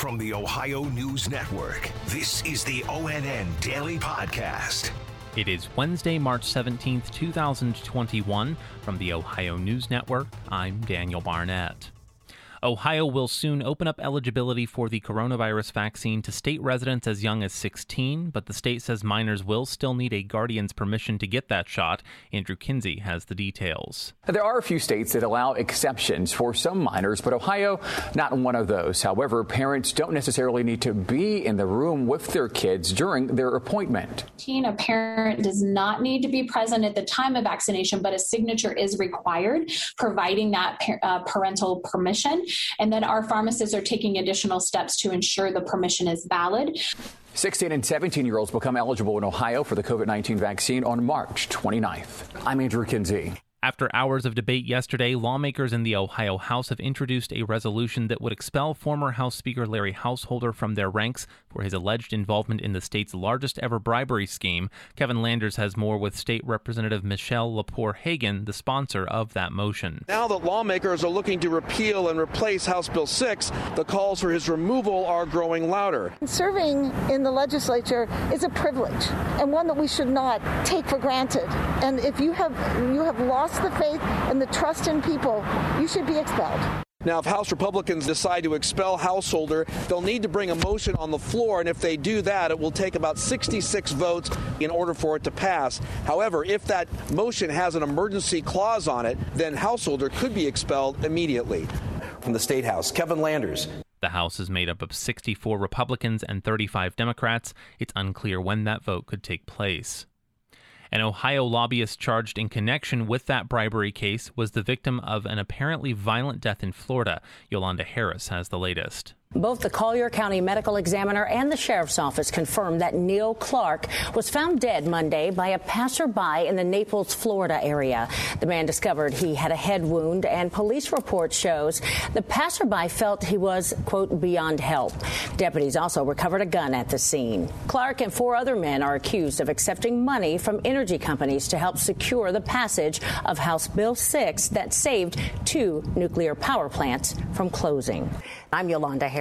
From the Ohio News Network, this is the ONN Daily Podcast. It is Wednesday, March 17th, 2021. From the Ohio News Network, I'm Daniel Barnett. Ohio will soon open up eligibility for the coronavirus vaccine to state residents as young as 16, but the state says minors will still need a guardian's permission to get that shot. Andrew Kinsey has the details. There are a few states that allow exceptions for some minors, but Ohio not one of those. However, parents don't necessarily need to be in the room with their kids during their appointment. A parent does not need to be present at the time of vaccination, but a signature is required, providing that uh, parental permission. And then our pharmacists are taking additional steps to ensure the permission is valid. 16 and 17 year olds become eligible in Ohio for the COVID 19 vaccine on March 29th. I'm Andrew Kinsey. After hours of debate yesterday, lawmakers in the Ohio House have introduced a resolution that would expel former House Speaker Larry Householder from their ranks for his alleged involvement in the state's largest ever bribery scheme. Kevin Landers has more with State Representative Michelle Lepore Hagan, the sponsor of that motion. Now that lawmakers are looking to repeal and replace House Bill 6, the calls for his removal are growing louder. Serving in the legislature is a privilege and one that we should not take for granted. And if you have you have lost lost the faith and the trust in people, you should be expelled. Now, if House Republicans decide to expel Householder, they'll need to bring a motion on the floor, and if they do that, it will take about 66 votes in order for it to pass. However, if that motion has an emergency clause on it, then Householder could be expelled immediately. From the State House, Kevin Landers. The House is made up of 64 Republicans and 35 Democrats. It's unclear when that vote could take place. An Ohio lobbyist charged in connection with that bribery case was the victim of an apparently violent death in Florida. Yolanda Harris has the latest. Both the Collier County Medical Examiner and the Sheriff's Office confirmed that Neil Clark was found dead Monday by a passerby in the Naples, Florida area. The man discovered he had a head wound, and police report shows the passerby felt he was, quote, beyond help. Deputies also recovered a gun at the scene. Clark and four other men are accused of accepting money from energy companies to help secure the passage of House Bill 6 that saved two nuclear power plants from closing. I'm Yolanda Harris.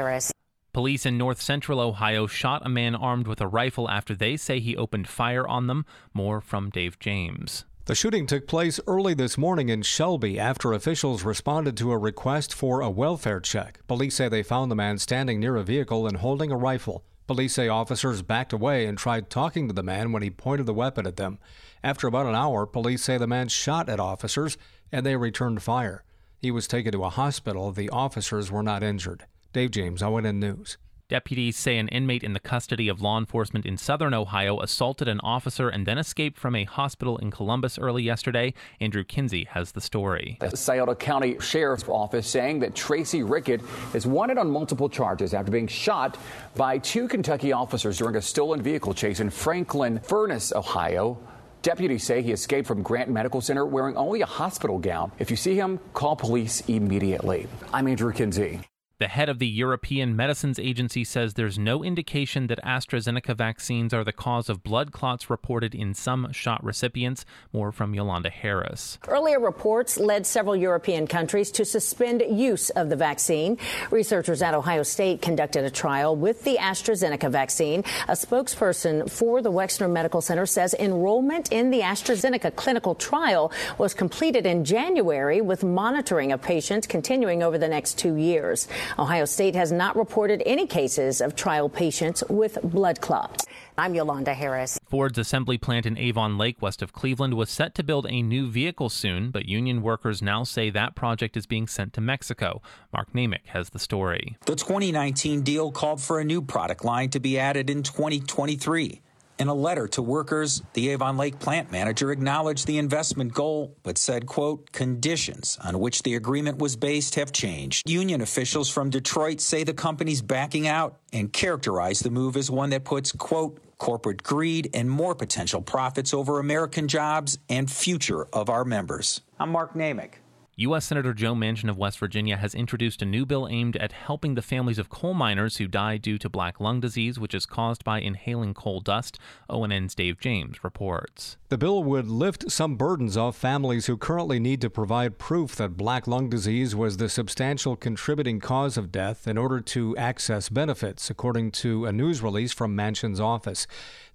Police in north central Ohio shot a man armed with a rifle after they say he opened fire on them. More from Dave James. The shooting took place early this morning in Shelby after officials responded to a request for a welfare check. Police say they found the man standing near a vehicle and holding a rifle. Police say officers backed away and tried talking to the man when he pointed the weapon at them. After about an hour, police say the man shot at officers and they returned fire. He was taken to a hospital. The officers were not injured. Dave James, ONN News. Deputies say an inmate in the custody of law enforcement in southern Ohio assaulted an officer and then escaped from a hospital in Columbus early yesterday. Andrew Kinsey has the story. The Scioto County Sheriff's Office saying that Tracy Rickett is wanted on multiple charges after being shot by two Kentucky officers during a stolen vehicle chase in Franklin Furnace, Ohio. Deputies say he escaped from Grant Medical Center wearing only a hospital gown. If you see him, call police immediately. I'm Andrew Kinsey. The head of the European Medicines Agency says there's no indication that AstraZeneca vaccines are the cause of blood clots reported in some shot recipients. More from Yolanda Harris. Earlier reports led several European countries to suspend use of the vaccine. Researchers at Ohio State conducted a trial with the AstraZeneca vaccine. A spokesperson for the Wexner Medical Center says enrollment in the AstraZeneca clinical trial was completed in January with monitoring of patients continuing over the next two years. Ohio State has not reported any cases of trial patients with blood clots. I'm Yolanda Harris. Ford's assembly plant in Avon Lake, west of Cleveland, was set to build a new vehicle soon, but union workers now say that project is being sent to Mexico. Mark Namick has the story. The 2019 deal called for a new product line to be added in 2023. In a letter to workers, the Avon Lake plant manager acknowledged the investment goal, but said, quote, conditions on which the agreement was based have changed. Union officials from Detroit say the company's backing out and characterize the move as one that puts, quote, corporate greed and more potential profits over American jobs and future of our members. I'm Mark Namick. U.S. Senator Joe Manchin of West Virginia has introduced a new bill aimed at helping the families of coal miners who die due to black lung disease, which is caused by inhaling coal dust. ONN's Dave James reports. The bill would lift some burdens off families who currently need to provide proof that black lung disease was the substantial contributing cause of death in order to access benefits, according to a news release from Manchin's office.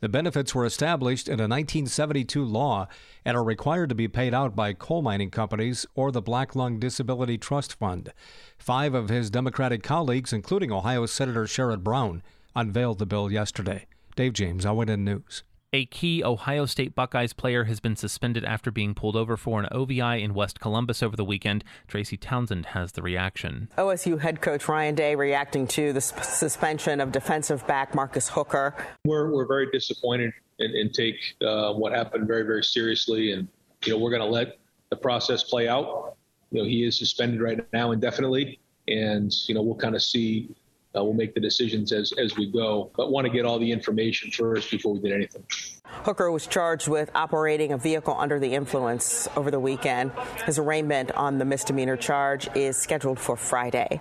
The benefits were established in a 1972 law and are required to be paid out by coal mining companies or the Black Lung Disability Trust Fund. Five of his Democratic colleagues, including Ohio Senator Sherrod Brown, unveiled the bill yesterday. Dave James, ONN News. A key Ohio State Buckeyes player has been suspended after being pulled over for an OVI in West Columbus over the weekend. Tracy Townsend has the reaction. OSU head coach Ryan Day reacting to the suspension of defensive back Marcus Hooker. We're, we're very disappointed and, and take uh, what happened very, very seriously. And, you know, we're going to let the process play out. You know, he is suspended right now indefinitely. And, you know, we'll kind of see uh, we'll make the decisions as, as we go, but want to get all the information first before we did anything. Hooker was charged with operating a vehicle under the influence over the weekend. His arraignment on the misdemeanor charge is scheduled for Friday.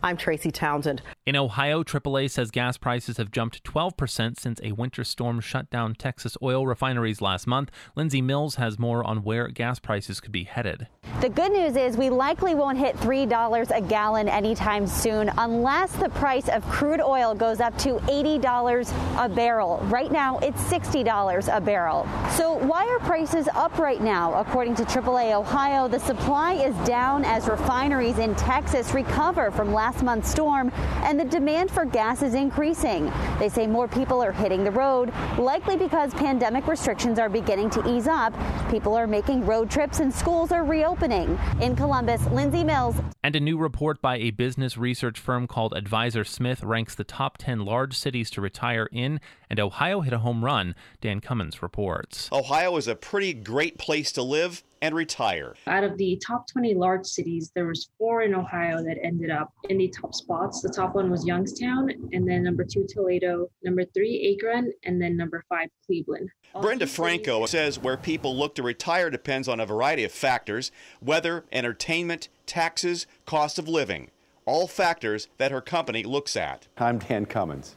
I'm Tracy Townsend. In Ohio, AAA says gas prices have jumped 12% since a winter storm shut down Texas oil refineries last month. Lindsay Mills has more on where gas prices could be headed. The good news is we likely won't hit $3 a gallon anytime soon unless the price of crude oil goes up to $80 a barrel. Right now, it's $60 a barrel. So why are prices up right now? According to AAA Ohio, the supply is down as refineries in Texas recover from last last month's storm, and the demand for gas is increasing. They say more people are hitting the road, likely because pandemic restrictions are beginning to ease up. People are making road trips and schools are reopening. In Columbus, Lindsay Mills. And a new report by a business research firm called Advisor Smith ranks the top 10 large cities to retire in, and Ohio hit a home run. Dan Cummins reports. Ohio is a pretty great place to live and retire. Out of the top 20 large cities, there was four in Ohio that ended up in the top spots. The top one was Youngstown, and then number two, Toledo, number three, Akron, and then number five, Cleveland. Brenda Franco says where people look to retire depends on a variety of factors weather, entertainment, taxes, cost of living. All factors that her company looks at. I'm Dan Cummins.